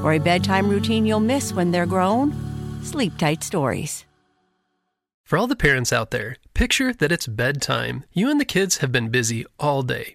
For a bedtime routine you'll miss when they're grown, Sleep Tight Stories. For all the parents out there, picture that it's bedtime. You and the kids have been busy all day.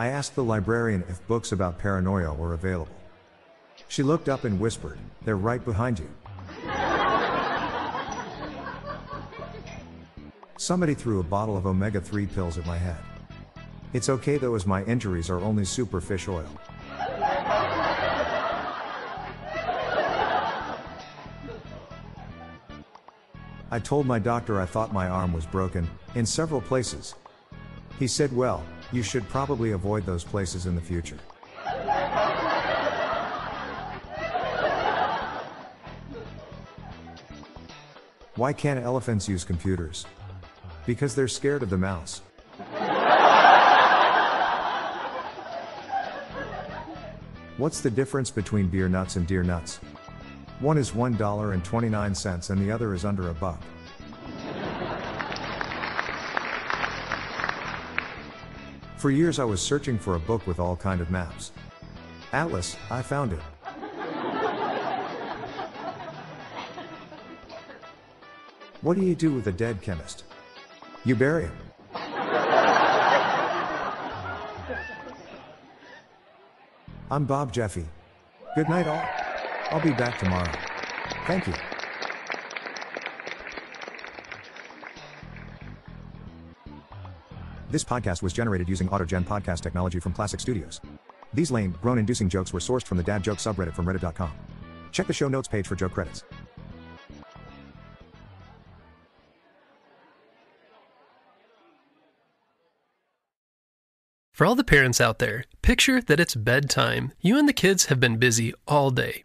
I asked the librarian if books about paranoia were available. She looked up and whispered, They're right behind you. Somebody threw a bottle of omega 3 pills at my head. It's okay though, as my injuries are only super fish oil. I told my doctor I thought my arm was broken, in several places. He said, Well, you should probably avoid those places in the future. Why can't elephants use computers? Because they're scared of the mouse. What's the difference between beer nuts and deer nuts? One is $1.29 and the other is under a buck. For years I was searching for a book with all kind of maps. Atlas, I found it. What do you do with a dead chemist? You bury him. I'm Bob Jeffy. Good night, all. I'll be back tomorrow. Thank you. This podcast was generated using AutoGen podcast technology from Classic Studios. These lame, groan inducing jokes were sourced from the dad joke subreddit from reddit.com. Check the show notes page for joke credits. For all the parents out there, picture that it's bedtime. You and the kids have been busy all day.